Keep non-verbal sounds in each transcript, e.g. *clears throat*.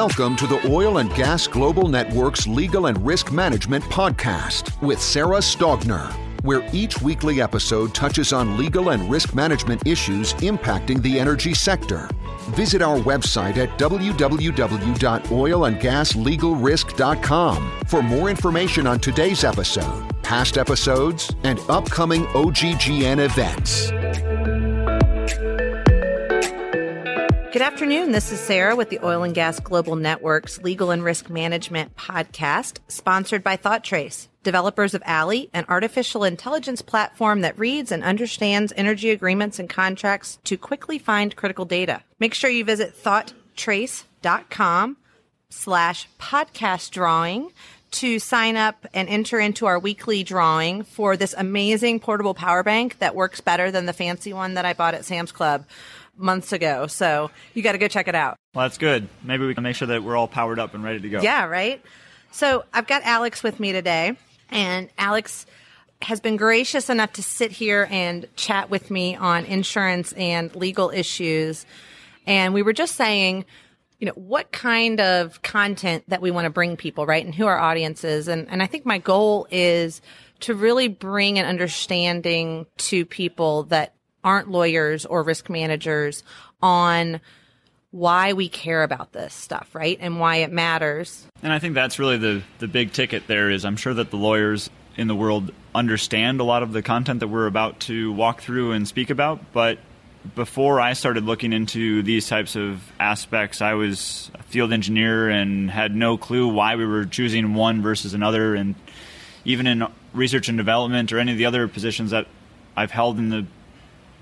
Welcome to the Oil and Gas Global Network's Legal and Risk Management Podcast with Sarah Stogner, where each weekly episode touches on legal and risk management issues impacting the energy sector. Visit our website at www.oilandgaslegalrisk.com for more information on today's episode, past episodes, and upcoming OGGN events. Good afternoon. This is Sarah with the Oil and Gas Global Network's Legal and Risk Management podcast, sponsored by ThoughtTrace, developers of Alley, an artificial intelligence platform that reads and understands energy agreements and contracts to quickly find critical data. Make sure you visit thoughttrace.com slash podcast drawing to sign up and enter into our weekly drawing for this amazing portable power bank that works better than the fancy one that I bought at Sam's Club months ago. So you got to go check it out. Well, that's good. Maybe we can make sure that we're all powered up and ready to go. Yeah, right. So I've got Alex with me today, and Alex has been gracious enough to sit here and chat with me on insurance and legal issues. And we were just saying, you know, what kind of content that we want to bring people, right? And who our audience is. And, and I think my goal is to really bring an understanding to people that aren't lawyers or risk managers on why we care about this stuff, right? And why it matters. And I think that's really the the big ticket there is I'm sure that the lawyers in the world understand a lot of the content that we're about to walk through and speak about, but before I started looking into these types of aspects, I was a field engineer and had no clue why we were choosing one versus another and even in research and development or any of the other positions that I've held in the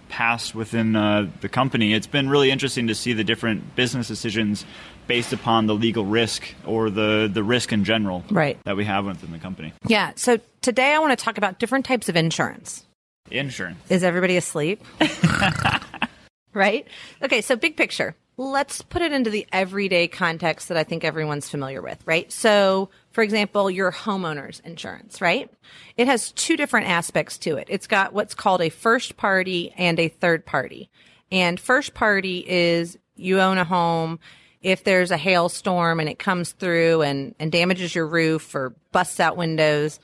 past within uh, the company, it's been really interesting to see the different business decisions based upon the legal risk or the, the risk in general right. that we have within the company. Yeah. So today I want to talk about different types of insurance. Insurance. Is everybody asleep? *laughs* right? Okay. So big picture. Let's put it into the everyday context that I think everyone's familiar with, right? So for example, your homeowner's insurance, right? It has two different aspects to it. It's got what's called a first party and a third party. And first party is you own a home. If there's a hailstorm and it comes through and, and damages your roof or busts out windows,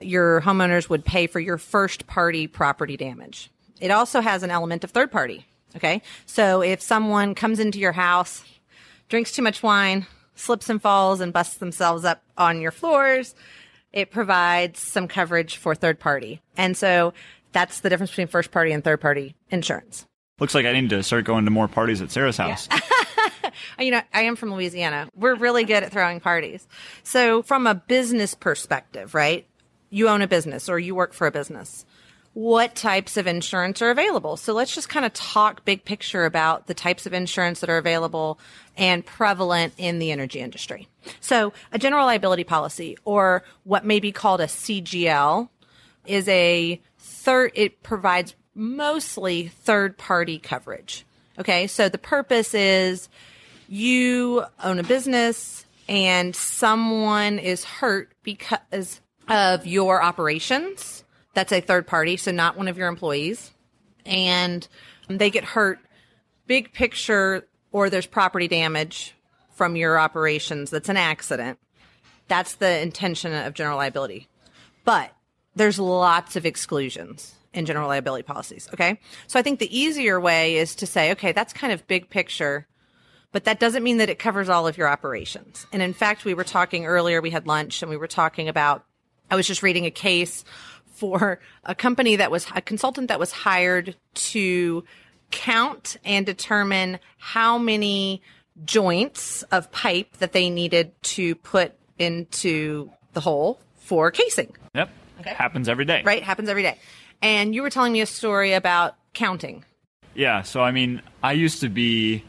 your homeowners would pay for your first party property damage. It also has an element of third party. Okay. So if someone comes into your house, drinks too much wine, slips and falls and busts themselves up on your floors, it provides some coverage for third party. And so that's the difference between first party and third party insurance. Looks like I need to start going to more parties at Sarah's house. Yeah. *laughs* you know, I am from Louisiana. We're really good at throwing parties. So from a business perspective, right? You own a business or you work for a business what types of insurance are available. So let's just kind of talk big picture about the types of insurance that are available and prevalent in the energy industry. So a general liability policy or what may be called a CGL is a third, it provides mostly third party coverage. Okay. So the purpose is you own a business and someone is hurt because of your operations that's a third party, so not one of your employees. And they get hurt big picture or there's property damage from your operations that's an accident. That's the intention of general liability. But there's lots of exclusions in general liability policies. Okay. So I think the easier way is to say, okay, that's kind of big picture, but that doesn't mean that it covers all of your operations. And in fact, we were talking earlier, we had lunch and we were talking about, I was just reading a case for a company that was a consultant that was hired to count and determine how many joints of pipe that they needed to put into the hole for casing. Yep. Okay. Happens every day. Right. Happens every day. And you were telling me a story about counting. Yeah. So, I mean, I used to be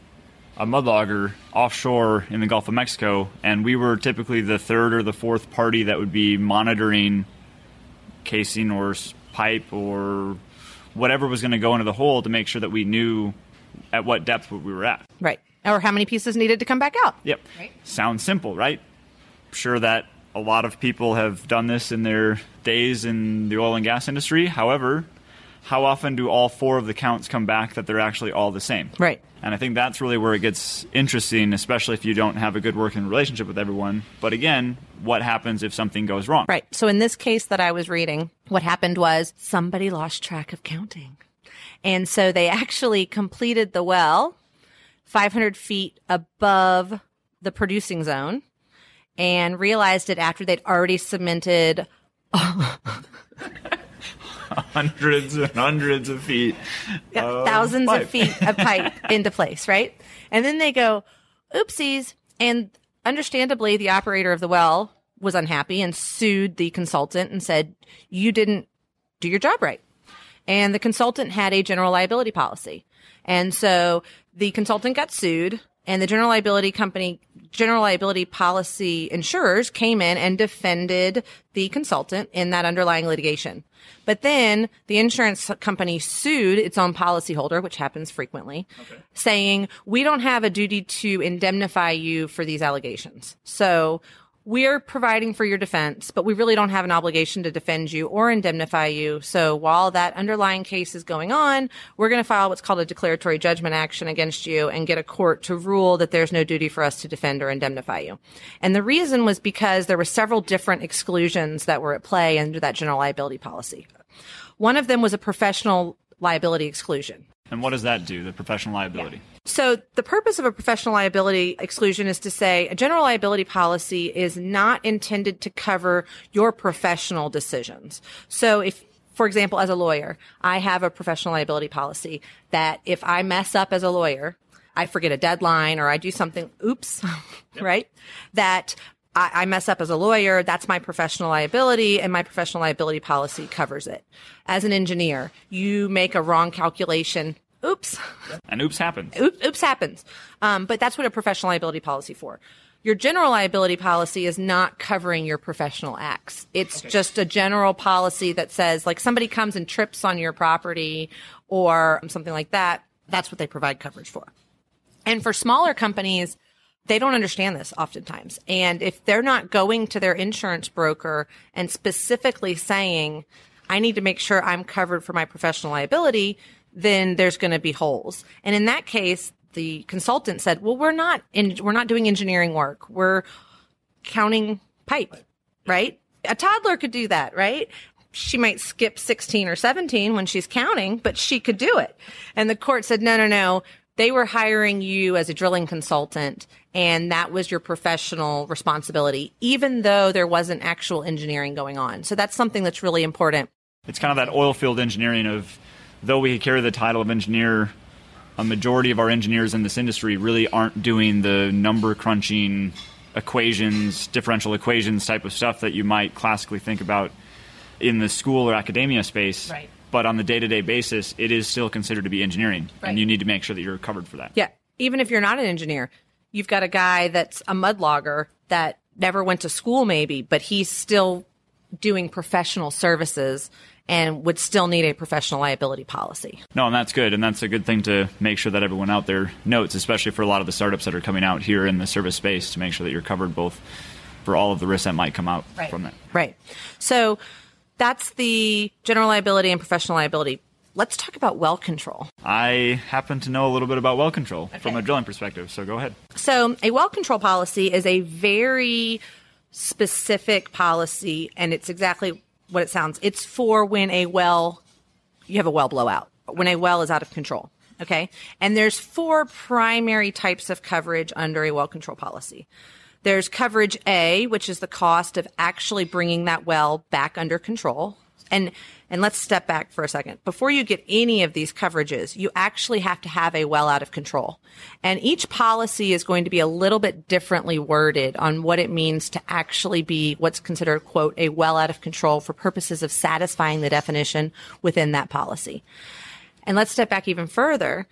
a mudlogger offshore in the Gulf of Mexico, and we were typically the third or the fourth party that would be monitoring casing or pipe or whatever was going to go into the hole to make sure that we knew at what depth we were at. Right. Or how many pieces needed to come back out. Yep. Right. Sounds simple, right? Sure that a lot of people have done this in their days in the oil and gas industry. However, how often do all four of the counts come back that they're actually all the same? Right. And I think that's really where it gets interesting, especially if you don't have a good working relationship with everyone. But again, what happens if something goes wrong? Right. So in this case that I was reading, what happened was somebody lost track of counting. And so they *laughs* actually completed the well 500 feet above the producing zone and realized it after they'd already cemented *laughs* *laughs* hundreds and hundreds of feet. yeah, of thousands pipe. of feet of pipe *laughs* into place, right? And then they go, oopsies. And understandably, the operator of the well was unhappy and sued the consultant and said, you didn't do your job right. And the consultant had a general liability policy. And so the consultant got sued and the general liability company, general liability policy insurers came in and defended the consultant in that underlying litigation. But then the insurance company sued its own policyholder, which happens frequently, saying, we don't have a duty to indemnify you for these allegations. So we're providing for your defense, but we really don't have an obligation to defend you or indemnify you. So while that underlying case is going on, we're going to file what's called a declaratory judgment action against you and get a court to rule that there's no duty for us to defend or indemnify you. And the reason was because there were several different exclusions that were at play under that general liability policy. One of them was a professional liability exclusion. And what does that do, the professional liability? So the purpose of a professional liability exclusion is to say a general liability policy is not intended to cover your professional decisions. So if for example, as a lawyer, I have a professional liability policy that if I mess up as a lawyer, I forget a deadline or I do something, oops, *laughs* right? That I, I mess up as a lawyer, that's my professional liability and my professional liability policy covers it. As an engineer, you make a wrong calculation. Oops. And oops happens. Oops, oops happens. Um, but that's what a professional liability policy for. Your general liability policy is not covering your professional acts. It's just a general policy that says like somebody comes and trips on your property or something like that. That's what they provide coverage for. And for smaller companies, they don't understand this oftentimes. And if they're not going to their insurance broker and specifically saying, I need to make sure I'm covered for my professional liability, then there's going to be holes. And in that case, the consultant said, well, we're not in, we're not doing engineering work. We're counting pipe, right? A toddler could do that, right? She might skip 16 or 17 when she's counting, but she could do it. And the court said, no, no, no. They were hiring you as a drilling consultant and that was your professional responsibility, even though there wasn't actual engineering going on. So that's something that's really important. It's kind of that oil field engineering of, though we carry the title of engineer, a majority of our engineers in this industry really aren't doing the number crunching equations, differential equations type of stuff that you might classically think about in the school or academia space. Right. But on the day to day basis, it is still considered to be engineering. Right. And you need to make sure that you're covered for that. Yeah. Even if you're not an engineer, you've got a guy that's a mud logger that never went to school maybe, but he's still doing professional services and would still need a professional liability policy. No, and that's good. And that's a good thing to make sure that everyone out there notes, especially for a lot of the startups that are coming out here in the service space to make sure that you're covered both for all of the risks that might come out from that. Right. So that's the general liability and professional liability. Let's talk about well control. I happen to know a little bit about well control from a drilling perspective, so go ahead. So, a well control policy is a very specific policy, and it's exactly what it sounds. It's for when a well, you have a well blowout, when a well is out of control. Okay. And there's four primary types of coverage under a well control policy. There's coverage A, which is the cost of actually bringing that well back under control. And and let's step back for a second. Before you get any of these coverages, you actually have to have a well out of control. And each policy is going to be a little bit differently worded on what it means to actually be what's considered quote a well out of control for purposes of satisfying the definition within that policy. And let's step back even further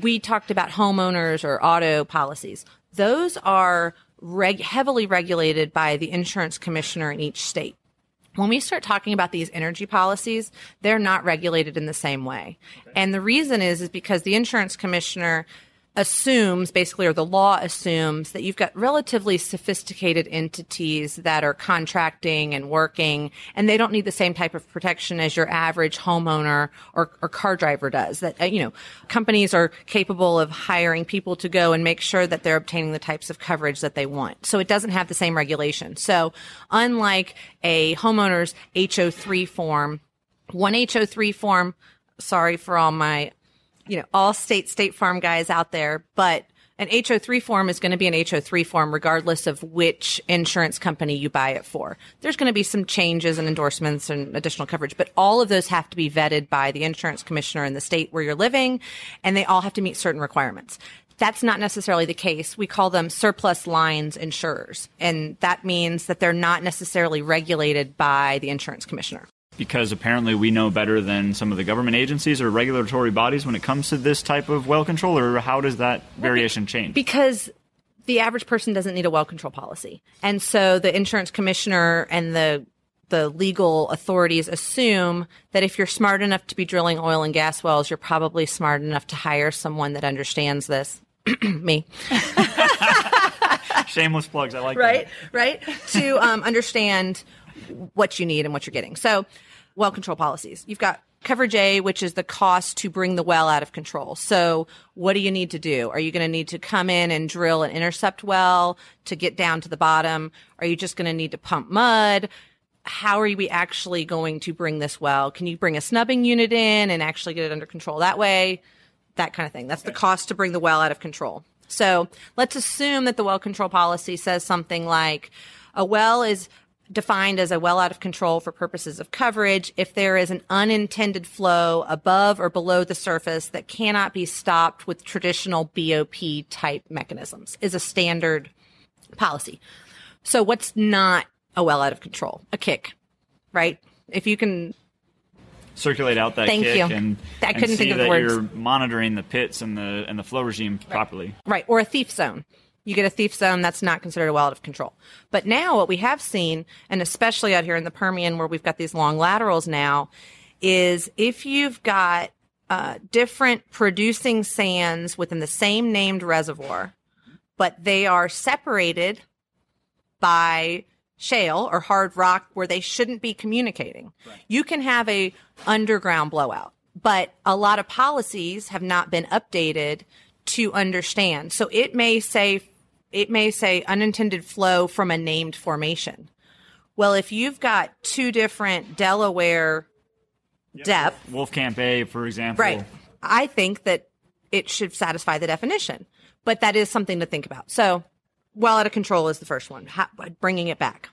we talked about homeowners or auto policies. Those are reg- heavily regulated by the insurance commissioner in each state. When we start talking about these energy policies, they're not regulated in the same way. And the reason is, is because the insurance commissioner assumes basically, or the law assumes that you've got relatively sophisticated entities that are contracting and working, and they don't need the same type of protection as your average homeowner or, or car driver does. That, uh, you know, companies are capable of hiring people to go and make sure that they're obtaining the types of coverage that they want. So it doesn't have the same regulation. So unlike a homeowner's HO3 form, one HO3 form, sorry for all my you know, Allstate state farm guys out there, but an HO3 form is going to be an HO3 form regardless of which insurance company you buy it for. There's going to be some changes and endorsements and additional coverage, but all of those have to be vetted by the insurance commissioner in the state where you're living, and they all have to meet certain requirements. That's not necessarily the case. We call them surplus lines insurers, and that means that they're not necessarily regulated by the insurance commissioner because apparently we know better than some of the government agencies or regulatory bodies when it comes to this type of well control, or how does that variation change? Because the average person doesn't need a well control policy. And so the insurance commissioner and the the legal authorities assume that if you're smart enough to be drilling oil and gas wells, you're probably smart enough to hire someone that understands this. *clears throat* Me. *laughs* Shameless plugs. I like right, that. Right, right. To um, understand what you need and what you're getting. So, well control policies. You've got coverage A, which is the cost to bring the well out of control. So what do you need to do? Are you going to need to come in and drill an intercept well to get down to the bottom? Are you just going to need to pump mud? How are we actually going to bring this well? Can you bring a snubbing unit in and actually get it under control that way? That kind of thing. That's the cost to bring the well out of control. So let's assume that the well control policy says something like a well is defined as a well out of control for purposes of coverage if there is an unintended flow above or below the surface that cannot be stopped with traditional BOP type mechanisms is a standard policy. So what's not a well out of control? A kick, right? If you can circulate out that Thank kick you. and, I couldn't see think of that words. you're monitoring the pits and the and the flow regime properly. Right. Or a thief zone. You get a thief zone, that's not considered a well out of control. But now what we have seen, and especially out here in the Permian where we've got these long laterals now, is if you've got uh, different producing sands within the same named reservoir, but they are separated by shale or hard rock where they shouldn't be communicating. You can have a underground blowout, but a lot of policies have not been updated to understand. So it may say it may say unintended flow from a named formation. Well, if you've got two different Delaware depth, Wolfcamp A, for example. Right. I think that it should satisfy the definition, but that is something to think about. So, well out of control is the first one, how, bringing it back.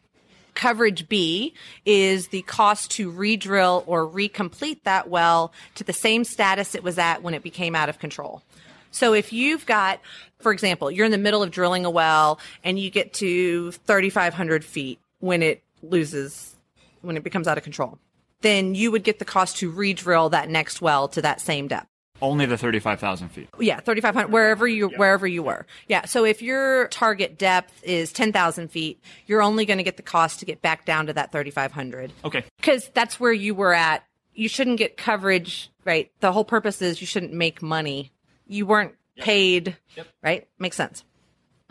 Coverage B is the cost to redrill or recomplete that well to the same status it was at when it became out of control. So if you've got, for example, you're in the middle of drilling a well and you get to 3,500 feet when it loses, when it becomes out of control, then you would get the cost to re-drill that next well to that same depth. Only the 35,000 feet. Yeah, 3,500, wherever you, wherever you were. Yeah. So if your target depth is 10,000 feet, you're only going to get the cost to get back down to that 3,500. Okay. Because that's where you were at. You shouldn't get coverage, right? The whole purpose is you shouldn't make money. You weren't paid, right? Makes sense.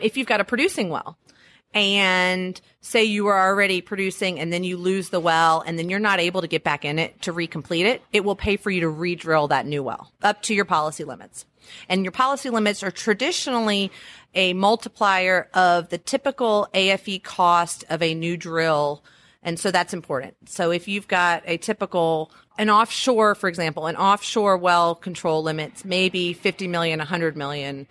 If you've got a producing well and say you were already producing and then you lose the well and then you're not able to get back in it to recomplete it, it will pay for you to re-drill that new well up to your policy limits. And your policy limits are traditionally a multiplier of the typical AFE cost of a new drill. And so that's important. So if you've got a typical, an offshore, for example, an offshore well control limits, maybe 50 million, 100 million,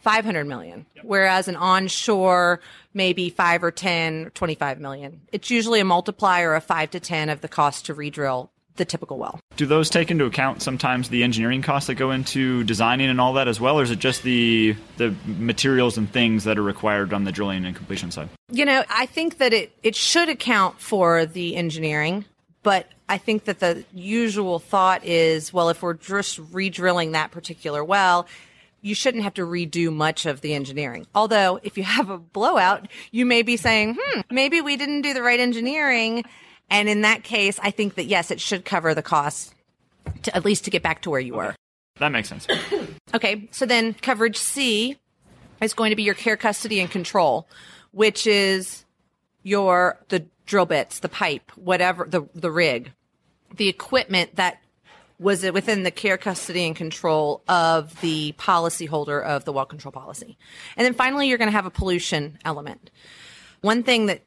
500 million, whereas an onshore maybe 5 or 10 or 25 million. It's usually a multiplier of 5 to 10 of the cost to redrill the typical well. Do those take into account sometimes the engineering costs that go into designing and all that as well, or is it just the the materials and things that are required on the drilling and completion side? You know, I think that it, it should account for the engineering, but I think that the usual thought is, well, if we're just re-drilling that particular well, you shouldn't have to redo much of the engineering. Although, if you have a blowout, you may be saying, hmm, maybe we didn't do the right engineering. And in that case, I think that yes, it should cover the cost to at least to get back to where you were. That makes sense. *coughs* Okay, so then coverage C is going to be your care, custody, and control, which is your the drill bits, the pipe, whatever the the rig, the equipment that was within the care, custody, and control of the policyholder of the well control policy. And then finally, you're going to have a pollution element. One thing that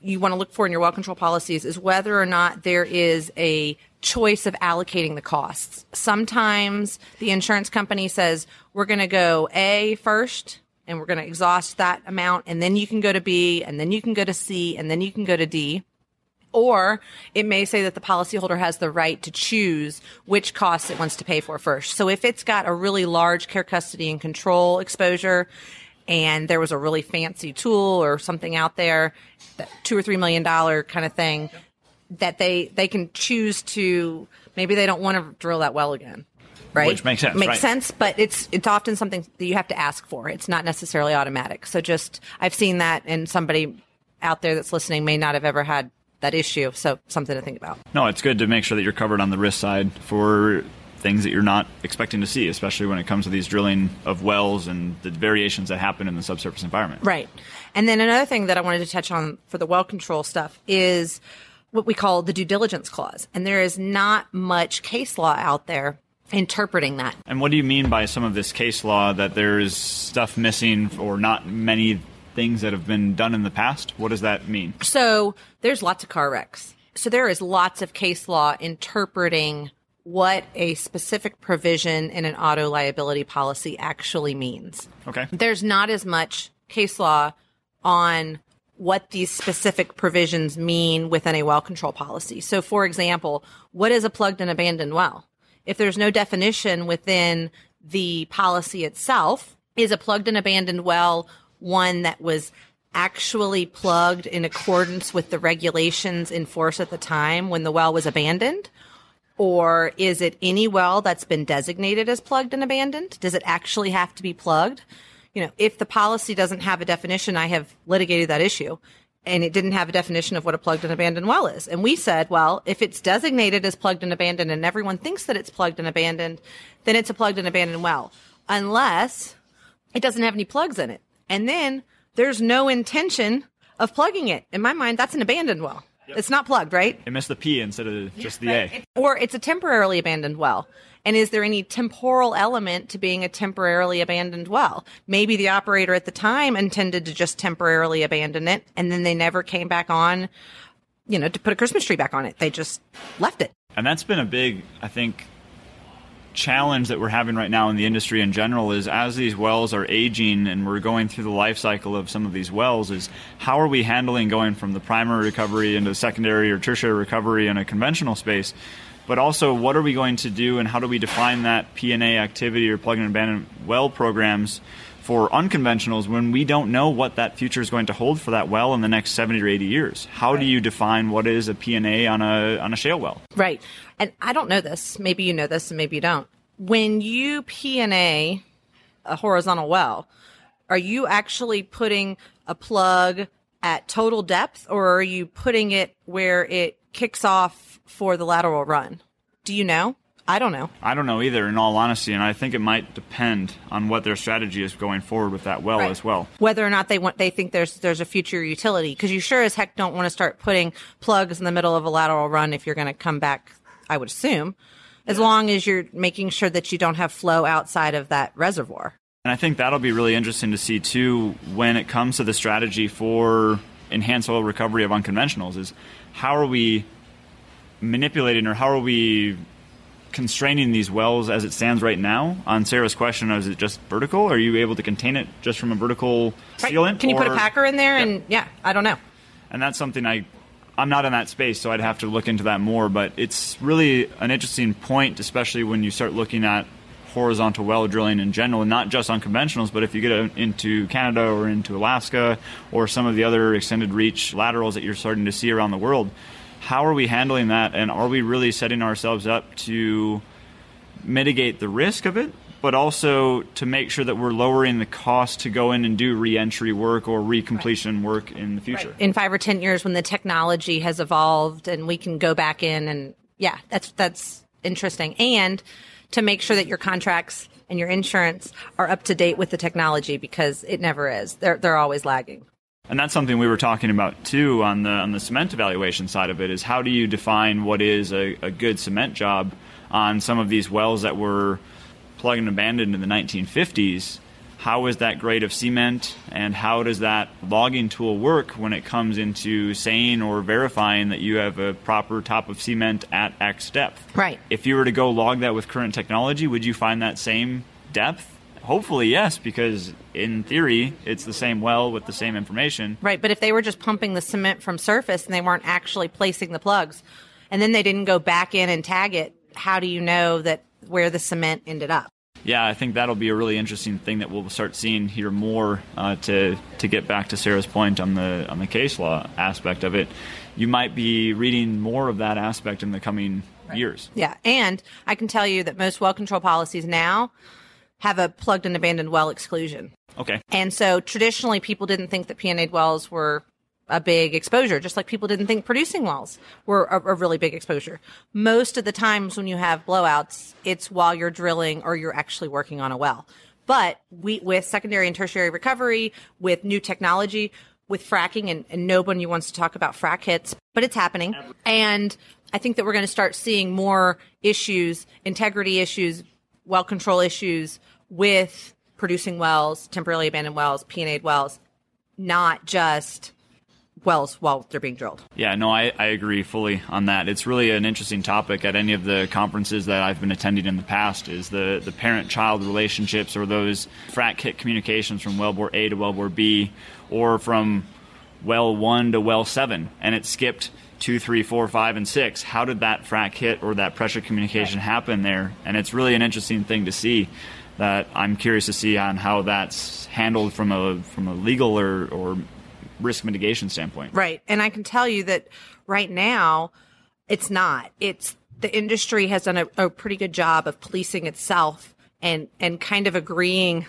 you want to look for in your well control policies is whether or not there is a choice of allocating the costs. Sometimes the insurance company says, we're going to go A first and we're going to exhaust that amount and then you can go to B and then you can go to C and then you can go to D. Or it may say that the policyholder has the right to choose which costs it wants to pay for first. So if it's got a really large care custody and control exposure and there was a really fancy tool or something out there, two or three million dollar kind of thing, that they they can choose to maybe they don't want to drill that well again. Right. Which makes sense. Makes right. sense, but it's it's often something that you have to ask for. It's not necessarily automatic. So just I've seen that and somebody out there that's listening may not have ever had that issue. So something to think about. No, it's good to make sure that you're covered on the risk side for things that you're not expecting to see, especially when it comes to these drilling of wells and the variations that happen in the subsurface environment. Right. And then another thing that I wanted to touch on for the well control stuff is what we call the due diligence clause. And there is not much case law out there interpreting that. And what do you mean by some of this case law that there's stuff missing or not many things that have been done in the past? What does that mean? So there's lots of car wrecks. So there is lots of case law interpreting what a specific provision in an auto liability policy actually means. Okay. There's not as much case law on what these specific provisions mean within a well control policy. So, for example, what is a plugged and abandoned well? If there's no definition within the policy itself, is a plugged and abandoned well one that was actually plugged in accordance with the regulations in force at the time when the well was abandoned? Or is it any well that's been designated as plugged and abandoned? Does it actually have to be plugged? You know, if the policy doesn't have a definition, I have litigated that issue and it didn't have a definition of what a plugged and abandoned well is. And we said, well, if it's designated as plugged and abandoned and everyone thinks that it's plugged and abandoned, then it's a plugged and abandoned well, unless it doesn't have any plugs in it. And then there's no intention of plugging it. In my mind, that's an abandoned well. Yep. It's not plugged, right? It missed the P instead of just the A. Or it's a temporarily abandoned well. And is there any temporal element to being a temporarily abandoned well? Maybe the operator at the time intended to just temporarily abandon it and then they never came back on, you know, to put a Christmas tree back on it. They just left it. And that's been a big, I think, challenge that we're having right now in the industry in general is as these wells are aging and we're going through the life cycle of some of these wells is how are we handling going from the primary recovery into secondary or tertiary recovery in a conventional space? But also what are we going to do and how do we define that P&A activity or plug and abandoned well programs for unconventionals when we don't know what that future is going to hold for that well in the next 70 or 80 years. How right. do you define what is a P&A on a on a shale well? Right. And I don't know this. Maybe you know this and maybe you don't. When you P&A a horizontal well, are you actually putting a plug at total depth or are you putting it where it kicks off for the lateral run? Do you know? I don't know. I don't know either, in all honesty, and I think it might depend on what their strategy is going forward with that well right. as well. Whether or not they want, they think there's there's a future utility, because you sure as heck don't want to start putting plugs in the middle of a lateral run if you're going to come back. I would assume, as long as you're making sure that you don't have flow outside of that reservoir. And I think that'll be really interesting to see too when it comes to the strategy for enhanced oil recovery of unconventionals. Is how are we manipulating or how are we constraining these wells as it stands right now? On Sarah's question, is it just vertical? Are you able to contain it just from a vertical right. sealant? Can you or, put a packer in there? Yeah. And yeah, I don't know. And that's something I, I'm not in that space, so I'd have to look into that more. But it's really an interesting point, especially when you start looking at horizontal well drilling in general, and not just unconventionals, but if you get into Canada or into Alaska or some of the other extended reach laterals that you're starting to see around the world how are we handling that and are we really setting ourselves up to mitigate the risk of it but also to make sure that we're lowering the cost to go in and do reentry work or recompletion right. work in the future. Right. In 5 or 10 years when the technology has evolved and we can go back in and yeah, that's that's interesting. And to make sure that your contracts and your insurance are up to date with the technology because it never is. They're they're always lagging. And that's something we were talking about too on the on the cement evaluation side of it is how do you define what is a, a good cement job on some of these wells that were plugged and abandoned in the 1950s? How is that grade of cement and how does that logging tool work when it comes into saying or verifying that you have a proper top of cement at X depth? Right. If you were to go log that with current technology, would you find that same depth? Hopefully, yes, because in theory, it's the same well with the same information. Right, but if they were just pumping the cement from surface and they weren't actually placing the plugs, and then they didn't go back in and tag it, how do you know that where the cement ended up? Yeah, I think that'll be a really interesting thing that we'll start seeing here more. Uh, to to get back to Sarah's point on the on the case law aspect of it, you might be reading more of that aspect in the coming right. years. Yeah, and I can tell you that most well control policies now have a plugged and abandoned well exclusion. Okay. And so traditionally, people didn't think that P&A wells were a big exposure, just like people didn't think producing wells were a, a, really big exposure. Most of the times when you have blowouts, it's while you're drilling or you're actually working on a well. But we, with secondary and tertiary recovery, with new technology, with fracking, and, and nobody wants to talk about frac hits, but it's happening. And I think that we're going to start seeing more issues, integrity issues, well control issues with producing wells, temporarily abandoned wells, P&A wells, not just wells while they're being drilled. Yeah, no, I, I agree fully on that. It's really an interesting topic at any of the conferences that I've been attending in the past is the, the parent-child relationships or those frac hit communications from wellbore A to wellbore B or from well 1 to well 7 and it skipped two, three, four, five, and six. How did that frac hit or that pressure communication happen there? And it's really an interesting thing to see. That I'm curious to see on how that's handled from a from a legal or, or risk mitigation standpoint. Right, and I can tell you that right now, it's not. It's the industry has done a, a pretty good job of policing itself and and kind of agreeing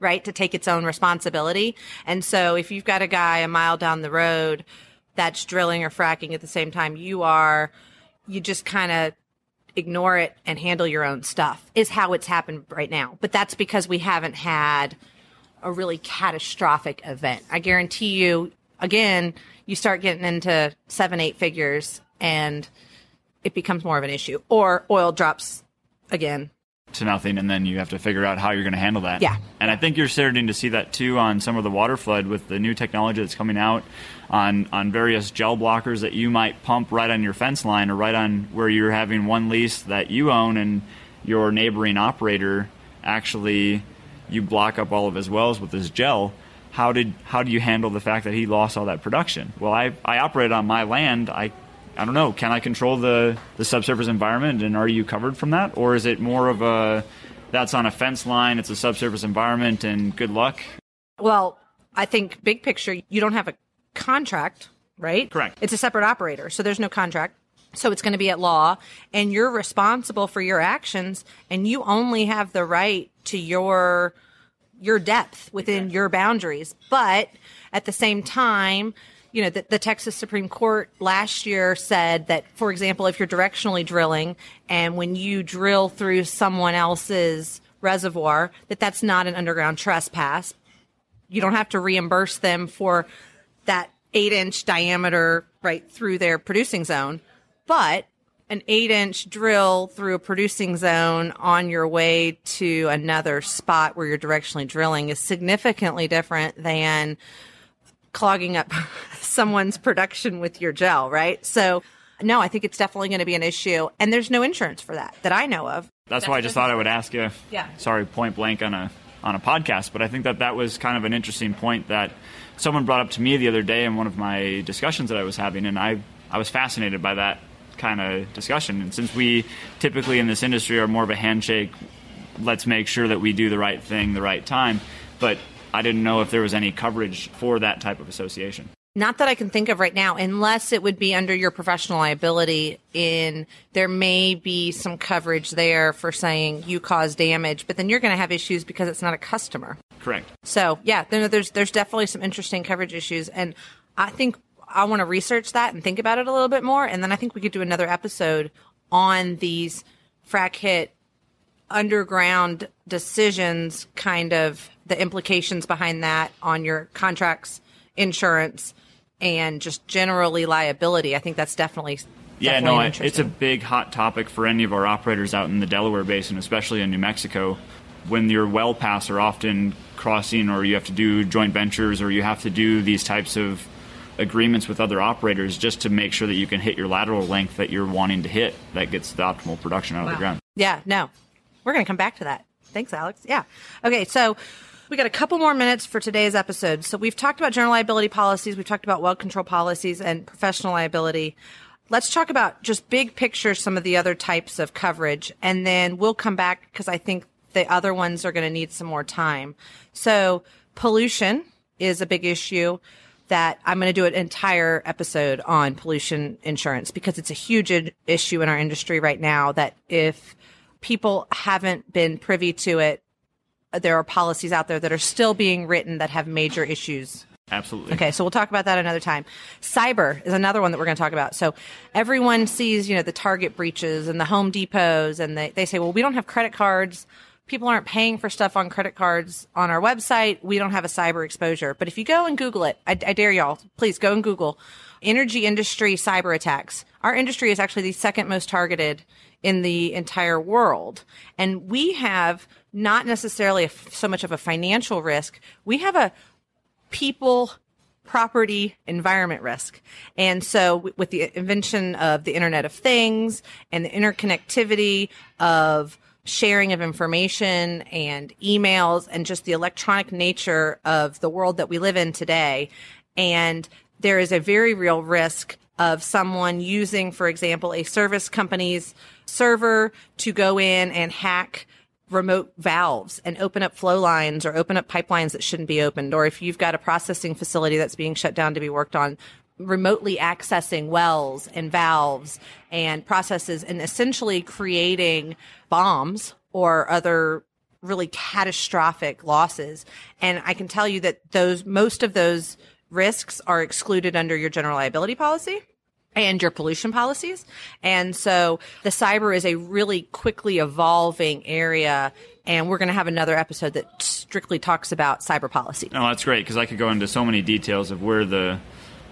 right to take its own responsibility. And so if you've got a guy a mile down the road that's drilling or fracking at the same time you are, you just kind of ignore it and handle your own stuff is how it's happened right now. But that's because we haven't had a really catastrophic event. I guarantee you, again, you start getting into seven, eight figures and it becomes more of an issue or oil drops again to nothing, and then you have to figure out how you're going to handle that. Yeah. And I think you're starting to see that too on some of the water flood with the new technology that's coming out on on various gel blockers that you might pump right on your fence line or right on where you're having one lease that you own and your neighboring operator actually you block up all of his wells with this gel how did how do you handle the fact that he lost all that production well i i operate on my land i I don't know. Can I control the the subsurface environment, and are you covered from that, or is it more of a that's on a fence line, it's a subsurface environment, and good luck? Well, I think big picture, you don't have a contract, right? Correct. It's a separate operator, so there's no contract. So it's going to be at law, and you're responsible for your actions, and you only have the right to your your depth within your boundaries. But at the same time, you know, the, the, Texas Supreme Court last year said that, for example, if you're directionally drilling and when you drill through someone else's reservoir, that that's not an underground trespass. You don't have to reimburse them for that eight inch diameter right through their producing zone. But an eight inch drill through a producing zone on your way to another spot where you're directionally drilling is significantly different than clogging up *laughs* someone's production with your gel, right? So, no, I think it's definitely going to be an issue. And there's no insurance for that that I know of. That's, why I just thought I would ask you. Yeah. Sorry, point blank on a on a podcast, but I think that that was kind of an interesting point that someone brought up to me the other day in one of my discussions that I was having, and I I was fascinated by that kind of discussion. And since we typically in this industry are more of a handshake, let's make sure that we do the right thing the right time. But I didn't know if there was any coverage for that type of association. Not that I can think of right now, unless it would be under your professional liability. In there may be some coverage there for saying you caused damage, but then you're going to have issues because it's not a customer. Correct. So yeah, there's there's definitely some interesting coverage issues, and I think I want to research that and think about it a little bit more, and then I think we could do another episode on these frac hit underground decisions, kind of the implications behind that on your contracts, insurance, and just generally liability. I think that's definitely. Yeah, definitely no, I- it's a big hot topic for any of our operators out in the Delaware Basin, especially in New Mexico. When your well paths are often crossing, or you have to do joint ventures, or you have to do these types of agreements with other operators just to make sure that you can hit your lateral length that you're wanting to hit that gets the optimal production out of the ground. Yeah, no. We're going to come back to that. Thanks, Alex. Yeah. Okay, so we got a couple more minutes for today's episode. So we've talked about general liability policies, we've talked about well control policies and professional liability. Let's talk about just big picture some of the other types of coverage and then we'll come back because I think the other ones are going to need some more time. So pollution is a big issue that I'm going to do an entire episode on pollution insurance because it's a huge issue in our industry right now that if people haven't been privy to it, there are policies out there that are still being written that have major issues Absolutely. Okay, so we'll talk about that another time. Cyber is another one that we're going to talk about. So everyone sees, you know, the Target breaches and the Home Depots, and they, they say, well, we don't have credit cards. People aren't paying for stuff on credit cards on our website. We don't have a cyber exposure. But if you go and Google it, I, I dare y'all, please go and Google energy industry cyber attacks. Our industry is actually the second most targeted in the entire world. And we have not necessarily so much of a financial risk. We have a people property environment risk. And so with the invention of the Internet of Things and the interconnectivity of sharing of information and emails and just the electronic nature of the world that we live in today. And there is a very real risk of someone using, for example, a service company's server to go in and hack remote valves and open up flow lines or open up pipelines that shouldn't be opened. Or if you've got a processing facility that's being shut down to be worked on, remotely accessing wells and valves and processes and essentially creating bombs or other really catastrophic losses. And I can tell you that those, most of those risks are excluded under your general liability policy and your pollution policies. And so the cyber is a really quickly evolving area. And we're going to have another episode that strictly talks about cyber policy. No, that's great because I could go into so many details of where the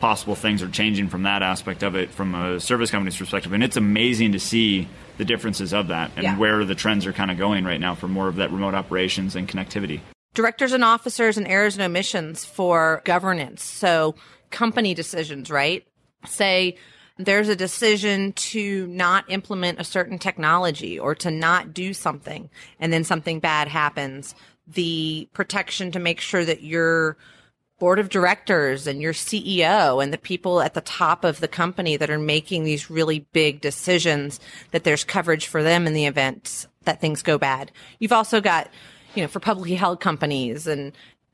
possible things are changing from that aspect of it from a service company's perspective. And it's amazing to see the differences of that and Yeah. where the trends are kind of going right now for more of that remote operations and connectivity. directors and officers and errors and omissions for governance. So company decisions, right? Say there's a decision to not implement a certain technology or to not do something and then something bad happens. The protection to make sure that your board of directors and your CEO and the people at the top of the company that are making these really big decisions that there's coverage for them in the event that things go bad. You've also got, you know, for publicly held companies and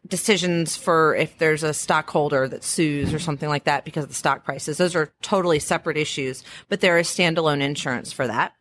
decisions for if there's a stockholder that sues or something like that because of the stock prices. Those are totally separate issues, but there is standalone insurance for that.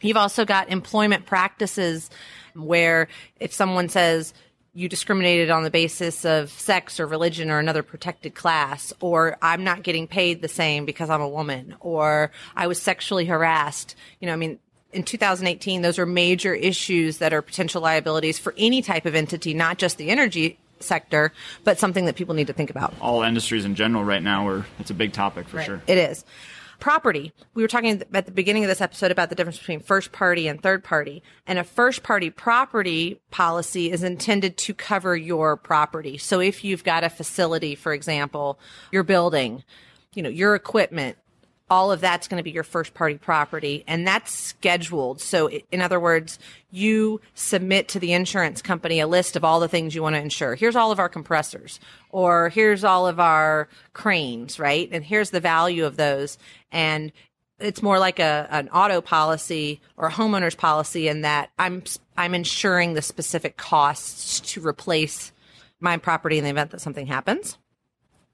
You've also got employment practices where if someone says you discriminated on the basis of sex or religion or another protected class, or I'm not getting paid the same because I'm a woman, or I was sexually harassed, you know, I mean, in 2018, those are major issues that are potential liabilities for any type of entity, not just the energy sector, but something that people need to think about. All industries in general right now are it's a big topic for sure. It is. Property. We were talking at the beginning of this episode about the difference between first party and third party. And a first party property policy is intended to cover your property. So if you've got a facility, for example, your building, you know, your equipment, all of that's going to be your first party property and that's scheduled. So in other words, you submit to the insurance company a list of all the things you want to insure. Here's all of our compressors or here's all of our cranes, right? And here's the value of those. And it's more like a, an auto policy or a homeowner's policy in that I'm, I'm insuring the specific costs to replace my property in the event that something happens.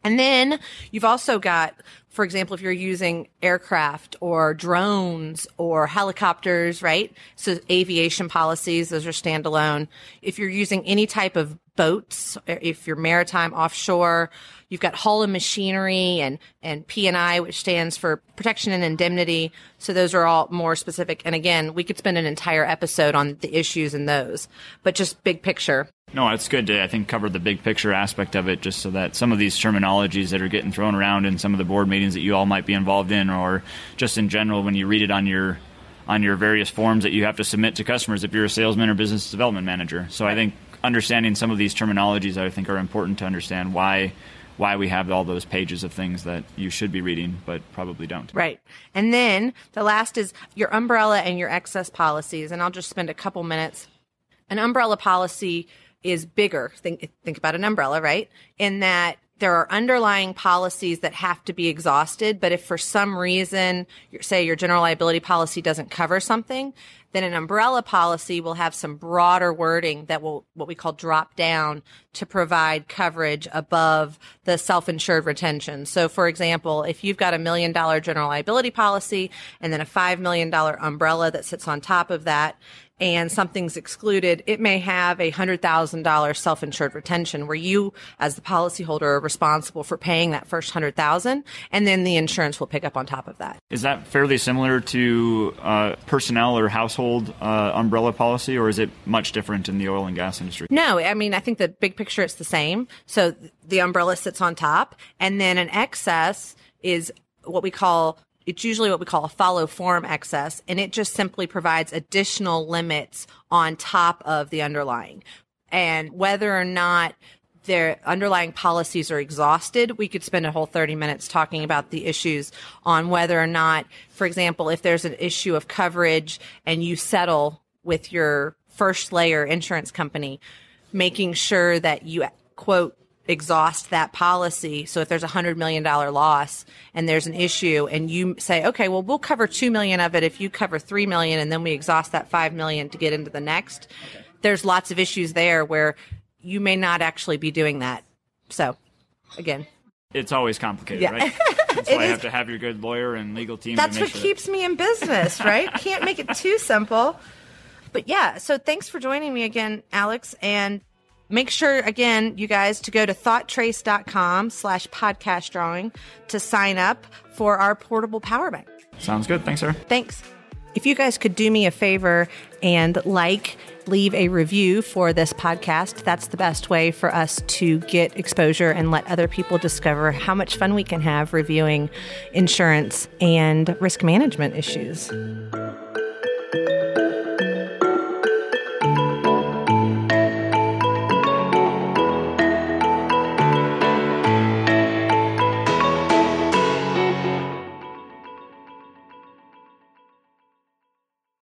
And then you've also got, for example, if you're using aircraft or drones or helicopters, right? So aviation policies, those are standalone. If you're using any type of boats, eh, if you're maritime offshore, you've got hull and machinery and, and P&I, which stands for protection and indemnity. So those are all more specific. And again, we could spend an entire episode on the issues in those, but just big picture. No, it's good to, I think, cover the big picture aspect of it just so that some of these terminologies that are getting thrown around in some of the board meetings that you all might be involved in or just in general when you read it on your on your various forms that you have to submit to customers if you're a salesman or business development manager. So I think understanding some of these terminologies I think are important to understand why why we have all those pages of things that you should be reading but probably don't. Right. And then the last is your umbrella and your excess policies and I'll just spend a couple minutes. An umbrella policy is bigger. Think think about an umbrella, right? In that there are underlying policies that have to be exhausted, but if for some reason, say your general liability policy doesn't cover something, then an umbrella policy will have some broader wording that will, what we call drop down to provide coverage above the self-insured retention. So for example, if you've got a million dollar general liability policy and then a five million dollar umbrella that sits on top of that, and something's excluded, it may have a hundred thousand dollar self-insured retention where you, as the policyholder, are responsible for paying that first hundred thousand, and then the insurance will pick up on top of that. Is that fairly similar to uh, personnel or household uh, umbrella policy, or is it much different in the oil and gas industry? No, I mean I think the big picture it's the same. So the umbrella sits on top, and then an excess is what we call it's usually what we call a follow form excess, and it just simply provides additional limits on top of the underlying. And whether or not their underlying policies are exhausted, we could spend a whole 30 minutes talking about the issues on whether or not, for example, if there's an issue of coverage and you settle with your first layer insurance company, making sure that you quote exhaust that policy. So if there's a hundred million dollar loss and there's an issue and you say, okay, well, we'll cover two million of it if you cover three million and then we exhaust that five million to get into the next. Okay. There's lots of issues there where you may not actually be doing that. So again, it's always complicated, yeah. right? *laughs* That's why you have to have your good lawyer and legal team. That's what sure keeps that- me in business, right? Can't make it too simple. But yeah, so thanks for joining me again, Alex. And Make sure, again, you guys, to go to thoughttrace.com slash podcast drawing to sign up for our portable power bank. Sounds good. Thanks, sir. Thanks. If you guys could do me a favor and like, leave a review for this podcast, that's the best way for us to get exposure and let other people discover how much fun we can have reviewing insurance and risk management issues.